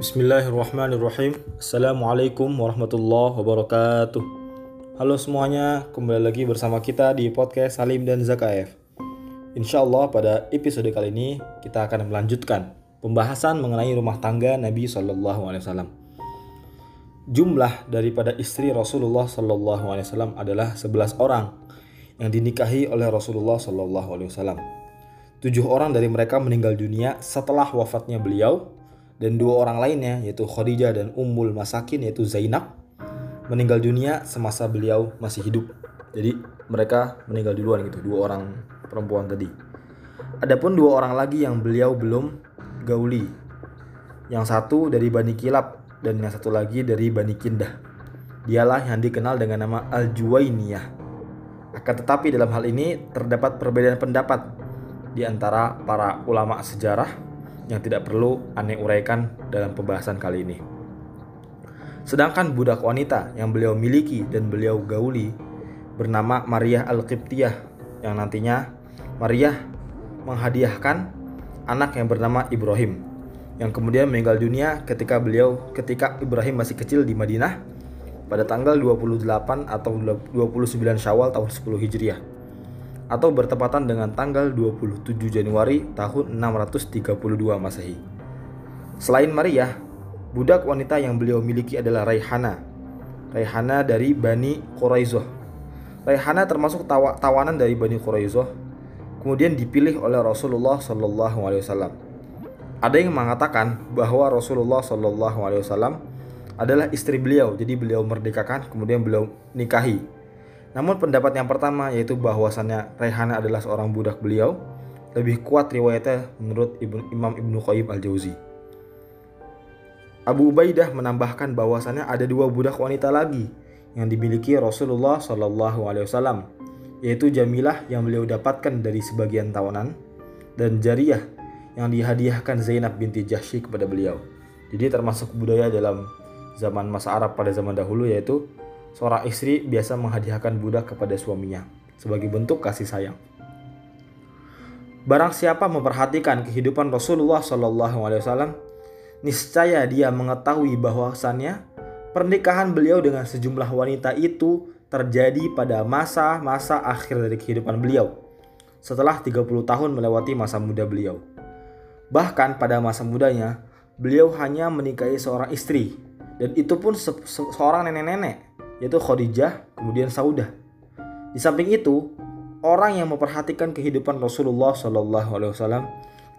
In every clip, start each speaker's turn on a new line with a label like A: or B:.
A: Bismillahirrahmanirrahim. Assalamualaikum warahmatullahi wabarakatuh. Halo semuanya, kembali lagi bersama kita di podcast Salim dan Zakaev Insya Allah pada episode kali ini kita akan melanjutkan pembahasan mengenai rumah tangga Nabi SAW Jumlah daripada istri Rasulullah SAW adalah 11 orang yang dinikahi oleh Rasulullah SAW Tujuh orang dari mereka meninggal dunia setelah wafatnya beliau dan dua orang lainnya yaitu Khadijah dan Ummul Masakin yaitu Zainab meninggal dunia semasa beliau masih hidup. Jadi mereka meninggal duluan gitu, dua orang perempuan tadi. Adapun dua orang lagi yang beliau belum gauli. Yang satu dari Bani Kilab dan yang satu lagi dari Bani Kindah. Dialah yang dikenal dengan nama Al-Juwainiyah. Akan tetapi dalam hal ini terdapat perbedaan pendapat di antara para ulama sejarah yang tidak perlu aneh uraikan dalam pembahasan kali ini. Sedangkan budak wanita yang beliau miliki dan beliau gauli bernama Maria Al-Qibtiyah yang nantinya Maria menghadiahkan anak yang bernama Ibrahim yang kemudian meninggal dunia ketika beliau ketika Ibrahim masih kecil di Madinah pada tanggal 28 atau 29 Syawal tahun 10 Hijriah atau bertepatan dengan tanggal 27 Januari tahun 632 Masehi. Selain Maria, budak wanita yang beliau miliki adalah Raihana. Raihana dari Bani Quraizoh. Raihana termasuk tawa tawanan dari Bani Quraizoh, kemudian dipilih oleh Rasulullah Shallallahu Alaihi Wasallam. Ada yang mengatakan bahwa Rasulullah Shallallahu Alaihi Wasallam adalah istri beliau, jadi beliau merdekakan, kemudian beliau nikahi namun pendapat yang pertama yaitu bahwasannya Rehana adalah seorang budak beliau lebih kuat riwayatnya menurut Ibn, Imam Ibnu Qayyim Al-Jauzi. Abu Ubaidah menambahkan bahwasannya ada dua budak wanita lagi yang dimiliki Rasulullah Shallallahu Alaihi Wasallam, yaitu Jamilah yang beliau dapatkan dari sebagian tawanan dan Jariyah yang dihadiahkan Zainab binti Jahsy kepada beliau. Jadi termasuk budaya dalam zaman masa Arab pada zaman dahulu yaitu Seorang istri biasa menghadiahkan budak kepada suaminya sebagai bentuk kasih sayang. Barang siapa memperhatikan kehidupan Rasulullah Shallallahu Alaihi Wasallam, niscaya dia mengetahui bahwasannya pernikahan beliau dengan sejumlah wanita itu terjadi pada masa-masa akhir dari kehidupan beliau setelah 30 tahun melewati masa muda beliau. Bahkan pada masa mudanya, beliau hanya menikahi seorang istri dan itu pun se seorang nenek-nenek yaitu Khadijah, kemudian Saudah. Di samping itu, orang yang memperhatikan kehidupan Rasulullah Shallallahu Alaihi Wasallam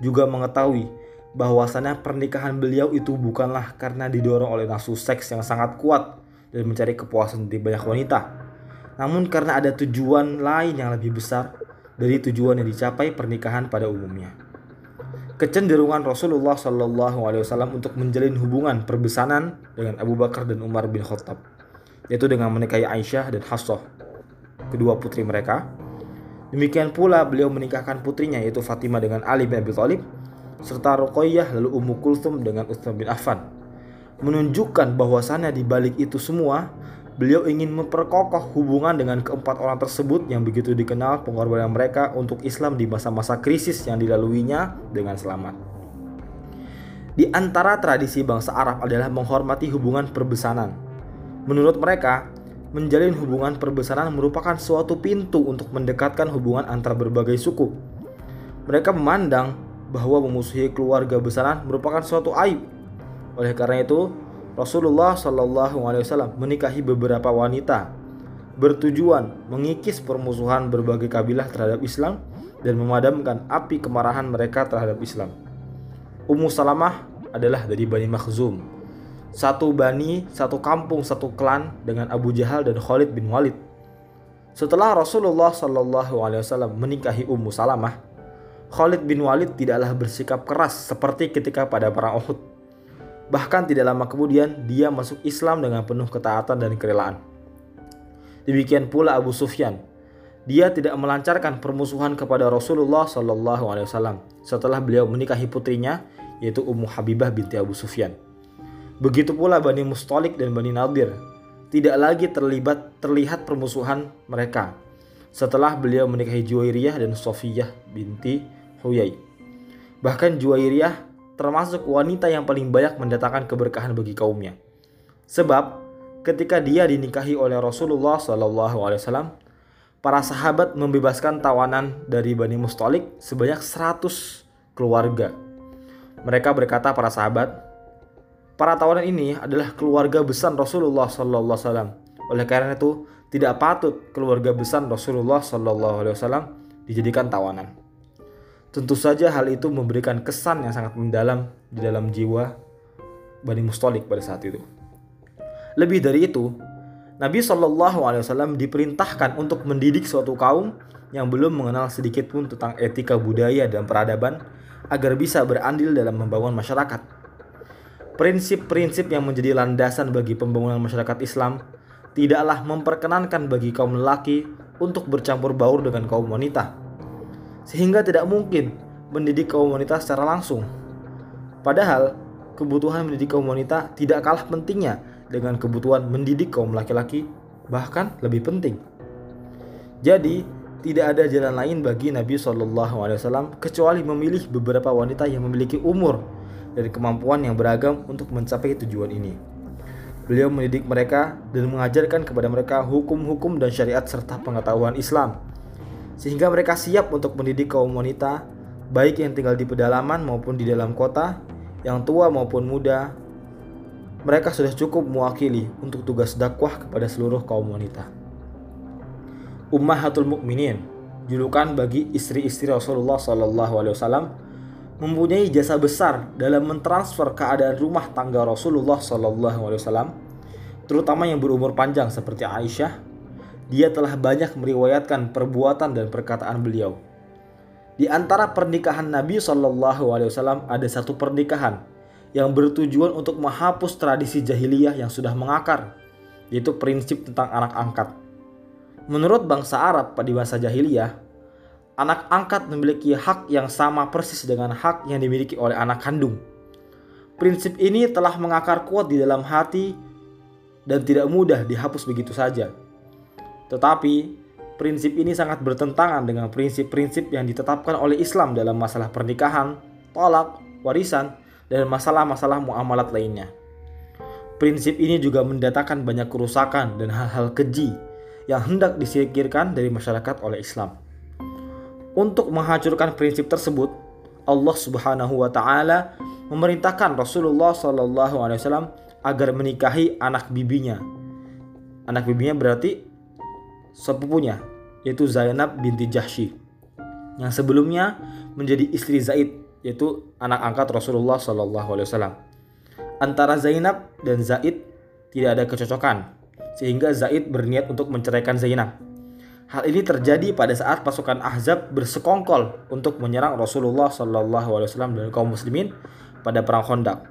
A: juga mengetahui bahwasannya pernikahan beliau itu bukanlah karena didorong oleh nafsu seks yang sangat kuat dan mencari kepuasan di banyak wanita, namun karena ada tujuan lain yang lebih besar dari tujuan yang dicapai pernikahan pada umumnya. Kecenderungan Rasulullah Shallallahu Alaihi Wasallam untuk menjalin hubungan perbesanan dengan Abu Bakar dan Umar bin Khattab yaitu dengan menikahi Aisyah dan Hafsah, kedua putri mereka. Demikian pula beliau menikahkan putrinya yaitu Fatimah dengan Ali bin Abi Thalib serta Ruqayyah lalu Ummu Kulthum dengan Utsman bin Affan. Menunjukkan bahwasannya di balik itu semua beliau ingin memperkokoh hubungan dengan keempat orang tersebut yang begitu dikenal pengorbanan mereka untuk Islam di masa-masa krisis yang dilaluinya dengan selamat. Di antara tradisi bangsa Arab adalah menghormati hubungan perbesanan Menurut mereka, menjalin hubungan perbesaran merupakan suatu pintu untuk mendekatkan hubungan antara berbagai suku. Mereka memandang bahwa memusuhi keluarga besaran merupakan suatu aib. Oleh karena itu, Rasulullah Shallallahu Alaihi Wasallam menikahi beberapa wanita bertujuan mengikis permusuhan berbagai kabilah terhadap Islam dan memadamkan api kemarahan mereka terhadap Islam. Ummu Salamah adalah dari Bani Makhzum satu bani, satu kampung, satu klan dengan Abu Jahal dan Khalid bin Walid. Setelah Rasulullah Shallallahu Alaihi Wasallam menikahi Ummu Salamah, Khalid bin Walid tidaklah bersikap keras seperti ketika pada perang Uhud. Bahkan tidak lama kemudian dia masuk Islam dengan penuh ketaatan dan kerelaan. Demikian pula Abu Sufyan. Dia tidak melancarkan permusuhan kepada Rasulullah Shallallahu Alaihi Wasallam setelah beliau menikahi putrinya yaitu Ummu Habibah binti Abu Sufyan. Begitu pula Bani Mustalik dan Bani Nadir tidak lagi terlibat terlihat permusuhan mereka setelah beliau menikahi Juwairiyah dan Sofiyah binti Huyai. Bahkan Juwairiyah termasuk wanita yang paling banyak mendatangkan keberkahan bagi kaumnya. Sebab ketika dia dinikahi oleh Rasulullah SAW, para sahabat membebaskan tawanan dari Bani Mustalik sebanyak 100 keluarga. Mereka berkata para sahabat, para tawanan ini adalah keluarga besar Rasulullah SAW. Oleh karena itu, tidak patut keluarga besar Rasulullah SAW dijadikan tawanan. Tentu saja hal itu memberikan kesan yang sangat mendalam di dalam jiwa Bani Mustalik pada saat itu. Lebih dari itu, Nabi Shallallahu Alaihi Wasallam diperintahkan untuk mendidik suatu kaum yang belum mengenal sedikit pun tentang etika budaya dan peradaban agar bisa berandil dalam membangun masyarakat. Prinsip-prinsip yang menjadi landasan bagi pembangunan masyarakat Islam tidaklah memperkenankan bagi kaum lelaki untuk bercampur baur dengan kaum wanita sehingga tidak mungkin mendidik kaum wanita secara langsung. Padahal, kebutuhan mendidik kaum wanita tidak kalah pentingnya dengan kebutuhan mendidik kaum laki-laki, bahkan lebih penting. Jadi, tidak ada jalan lain bagi Nabi Shallallahu Alaihi Wasallam kecuali memilih beberapa wanita yang memiliki umur dan kemampuan yang beragam untuk mencapai tujuan ini. Beliau mendidik mereka dan mengajarkan kepada mereka hukum-hukum dan syariat serta pengetahuan Islam sehingga mereka siap untuk mendidik kaum wanita, baik yang tinggal di pedalaman maupun di dalam kota, yang tua maupun muda. Mereka sudah cukup mewakili untuk tugas dakwah kepada seluruh kaum wanita. Ummahatul Mukminin, julukan bagi istri-istri Rasulullah SAW, mempunyai jasa besar dalam mentransfer keadaan rumah tangga Rasulullah SAW, terutama yang berumur panjang seperti Aisyah, dia telah banyak meriwayatkan perbuatan dan perkataan beliau. Di antara pernikahan Nabi Wasallam ada satu pernikahan yang bertujuan untuk menghapus tradisi jahiliyah yang sudah mengakar, yaitu prinsip tentang anak angkat. Menurut bangsa Arab pada masa jahiliyah, anak angkat memiliki hak yang sama persis dengan hak yang dimiliki oleh anak kandung. Prinsip ini telah mengakar kuat di dalam hati dan tidak mudah dihapus begitu saja. Tetapi, prinsip ini sangat bertentangan dengan prinsip-prinsip yang ditetapkan oleh Islam dalam masalah pernikahan, tolak, warisan, dan masalah-masalah muamalat lainnya. Prinsip ini juga mendatangkan banyak kerusakan dan hal-hal keji yang hendak disingkirkan dari masyarakat oleh Islam. Untuk menghancurkan prinsip tersebut, Allah Subhanahu wa taala memerintahkan Rasulullah Shallallahu alaihi wasallam agar menikahi anak bibinya. Anak bibinya berarti sepupunya yaitu Zainab binti Jahsy yang sebelumnya menjadi istri Zaid yaitu anak angkat Rasulullah Shallallahu Alaihi Wasallam. Antara Zainab dan Zaid tidak ada kecocokan sehingga Zaid berniat untuk menceraikan Zainab. Hal ini terjadi pada saat pasukan Ahzab bersekongkol untuk menyerang Rasulullah Shallallahu Alaihi Wasallam dan kaum muslimin pada perang Khandaq.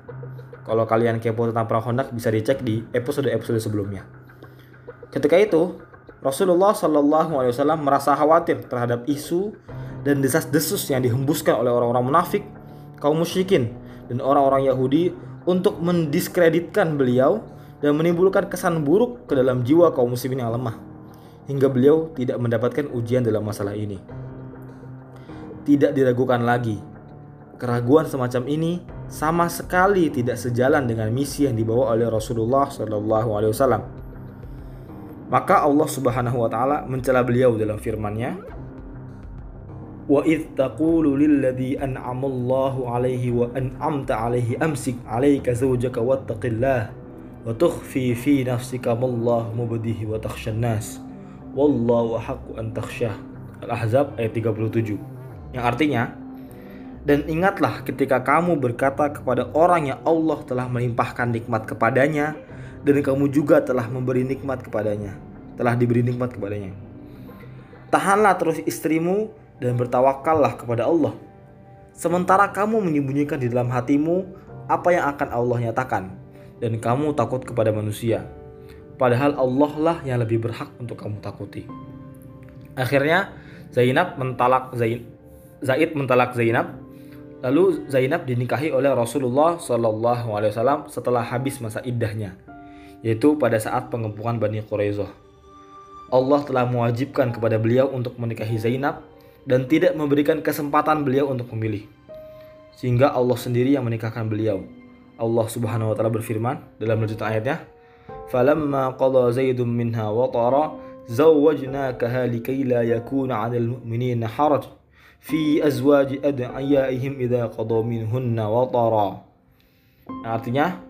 A: Kalau kalian kepo tentang perang Khandaq bisa dicek di episode-episode sebelumnya. Ketika itu, Rasulullah Shallallahu Alaihi Wasallam merasa khawatir terhadap isu dan desas-desus yang dihembuskan oleh orang-orang munafik, kaum musyrikin, dan orang-orang Yahudi untuk mendiskreditkan beliau dan menimbulkan kesan buruk ke dalam jiwa kaum muslimin yang lemah, hingga beliau tidak mendapatkan ujian dalam masalah ini. Tidak diragukan lagi, keraguan semacam ini sama sekali tidak sejalan dengan misi yang dibawa oleh Rasulullah Shallallahu Alaihi Wasallam maka Allah Subhanahu wa taala mencela beliau dalam firman-Nya Wa idh taqulu lilladzi an'ama Allahu 'alaihi wa an'amta 'alaihi amsik 'alaika zawjaka wattaqillah wa tukhfi fi nafsika ma Allah mubdihi wa takhshan nas wallahu haqqu an Al-Ahzab ayat 37 yang artinya dan ingatlah ketika kamu berkata kepada orang yang Allah telah melimpahkan nikmat kepadanya dan kamu juga telah memberi nikmat kepadanya, telah diberi nikmat kepadanya. Tahanlah terus istrimu dan bertawakallah kepada Allah. Sementara kamu menyembunyikan di dalam hatimu apa yang akan Allah nyatakan dan kamu takut kepada manusia. Padahal Allah lah yang lebih berhak untuk kamu takuti. Akhirnya Zainab mentalak Zain, Zaid mentalak Zainab. Lalu Zainab dinikahi oleh Rasulullah Shallallahu Alaihi Wasallam setelah habis masa iddahnya yaitu pada saat pengepungan Bani Quraizoh. Allah telah mewajibkan kepada beliau untuk menikahi Zainab dan tidak memberikan kesempatan beliau untuk memilih. sehingga Allah sendiri yang menikahkan beliau. Allah Subhanahu wa taala berfirman dalam lanjutan ayatnya, "Falamma qada Zaidun minha wa tara zawwajnakaha likai la yakuna 'alal mu'minina haraj fi azwaji ad'iyaihim idza qada minhunna wa tara." Nah, artinya,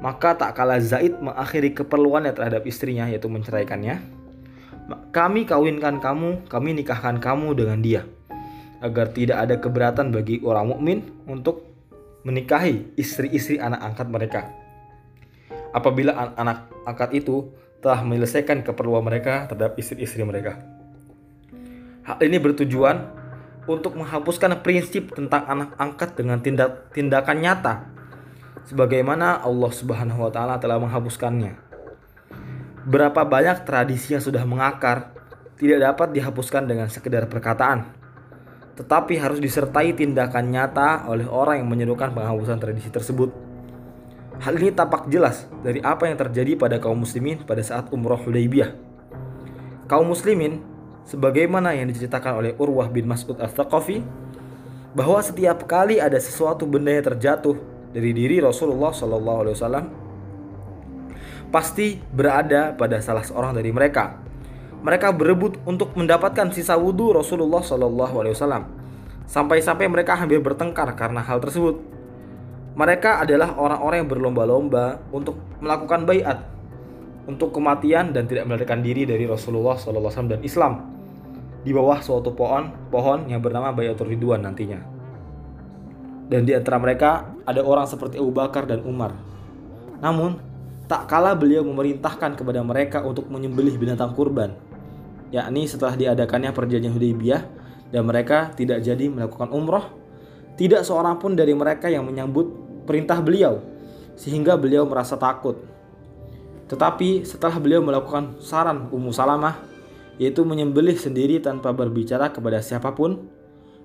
A: maka tak kalah Zaid mengakhiri keperluannya terhadap istrinya yaitu menceraikannya. Kami kawinkan kamu, kami nikahkan kamu dengan dia agar tidak ada keberatan bagi orang mukmin untuk menikahi istri-istri anak angkat mereka. Apabila anak, angkat itu telah menyelesaikan keperluan mereka terhadap istri-istri mereka. Hal ini bertujuan untuk menghapuskan prinsip tentang anak angkat dengan tindak, tindakan nyata sebagaimana Allah Subhanahu wa taala telah menghapuskannya. Berapa banyak tradisi yang sudah mengakar tidak dapat dihapuskan dengan sekedar perkataan tetapi harus disertai tindakan nyata oleh orang yang menyerukan penghapusan tradisi tersebut. Hal ini tampak jelas dari apa yang terjadi pada kaum muslimin pada saat umroh Hudaybiyah. Kaum muslimin, sebagaimana yang diceritakan oleh Urwah bin Mas'ud al-Thaqafi, bahwa setiap kali ada sesuatu benda yang terjatuh dari diri Rasulullah SAW, pasti berada pada salah seorang dari mereka mereka berebut untuk mendapatkan sisa wudhu Rasulullah Shallallahu Alaihi Wasallam. Sampai-sampai mereka hampir bertengkar karena hal tersebut. Mereka adalah orang-orang yang berlomba-lomba untuk melakukan bayat untuk kematian dan tidak melarikan diri dari Rasulullah Wasallam dan Islam di bawah suatu pohon pohon yang bernama Bayatul Ridwan nantinya. Dan di antara mereka ada orang seperti Abu Bakar dan Umar. Namun, tak kala beliau memerintahkan kepada mereka untuk menyembelih binatang kurban yakni setelah diadakannya perjanjian Hudaybiyah dan mereka tidak jadi melakukan umroh, tidak seorang pun dari mereka yang menyambut perintah beliau, sehingga beliau merasa takut. Tetapi setelah beliau melakukan saran Ummu Salamah, yaitu menyembelih sendiri tanpa berbicara kepada siapa pun,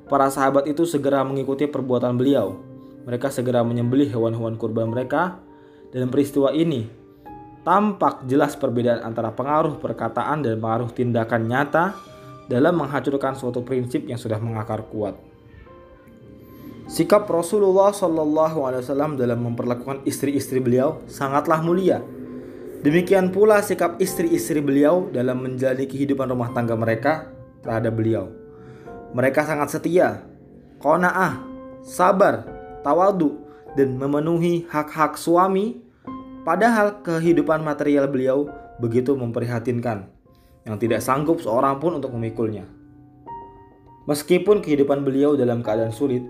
A: para sahabat itu segera mengikuti perbuatan beliau. Mereka segera menyembelih hewan-hewan kurban mereka, dan peristiwa ini tampak jelas perbedaan antara pengaruh perkataan dan pengaruh tindakan nyata dalam menghancurkan suatu prinsip yang sudah mengakar kuat. Sikap Rasulullah Shallallahu Alaihi Wasallam dalam memperlakukan istri-istri beliau sangatlah mulia. Demikian pula sikap istri-istri beliau dalam menjalani kehidupan rumah tangga mereka terhadap beliau. Mereka sangat setia, kona'ah, sabar, tawadu, dan memenuhi hak-hak suami Padahal kehidupan material beliau begitu memprihatinkan, yang tidak sanggup seorang pun untuk memikulnya. Meskipun kehidupan beliau dalam keadaan sulit,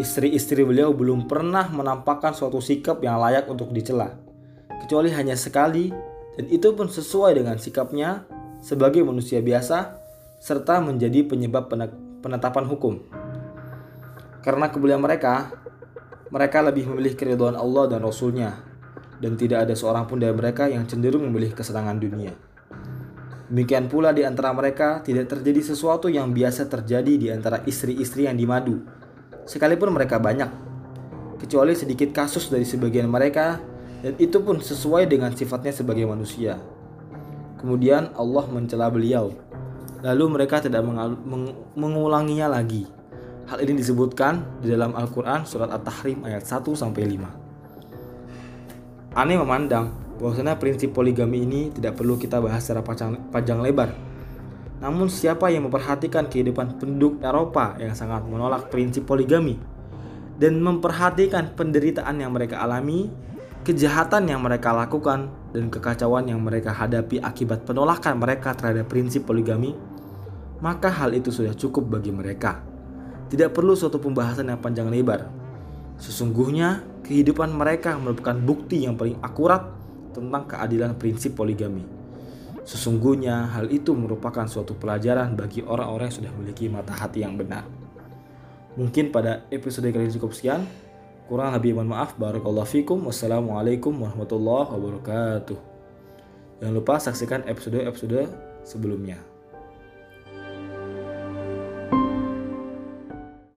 A: istri-istri beliau belum pernah menampakkan suatu sikap yang layak untuk dicela, kecuali hanya sekali, dan itu pun sesuai dengan sikapnya sebagai manusia biasa, serta menjadi penyebab penetapan hukum. Karena kemuliaan mereka, mereka lebih memilih keridhaan Allah dan Rasulnya dan tidak ada seorang pun dari mereka yang cenderung memilih kesenangan dunia. Demikian pula di antara mereka tidak terjadi sesuatu yang biasa terjadi di antara istri-istri yang dimadu, sekalipun mereka banyak, kecuali sedikit kasus dari sebagian mereka, dan itu pun sesuai dengan sifatnya sebagai manusia. Kemudian Allah mencela beliau, lalu mereka tidak mengulanginya lagi. Hal ini disebutkan di dalam Al-Quran surat At-Tahrim ayat 1 5. Aneh memandang bahwasanya prinsip poligami ini tidak perlu kita bahas secara panjang, panjang lebar. Namun siapa yang memperhatikan kehidupan penduduk Eropa yang sangat menolak prinsip poligami dan memperhatikan penderitaan yang mereka alami, kejahatan yang mereka lakukan, dan kekacauan yang mereka hadapi akibat penolakan mereka terhadap prinsip poligami, maka hal itu sudah cukup bagi mereka. Tidak perlu suatu pembahasan yang panjang lebar. Sesungguhnya kehidupan mereka merupakan bukti yang paling akurat tentang keadilan prinsip poligami. Sesungguhnya hal itu merupakan suatu pelajaran bagi orang-orang yang sudah memiliki mata hati yang benar. Mungkin pada episode kali ini cukup sekian. Kurang lebih mohon maaf. Barakallahu fikum. Wassalamualaikum warahmatullahi wabarakatuh. Jangan lupa saksikan episode-episode sebelumnya.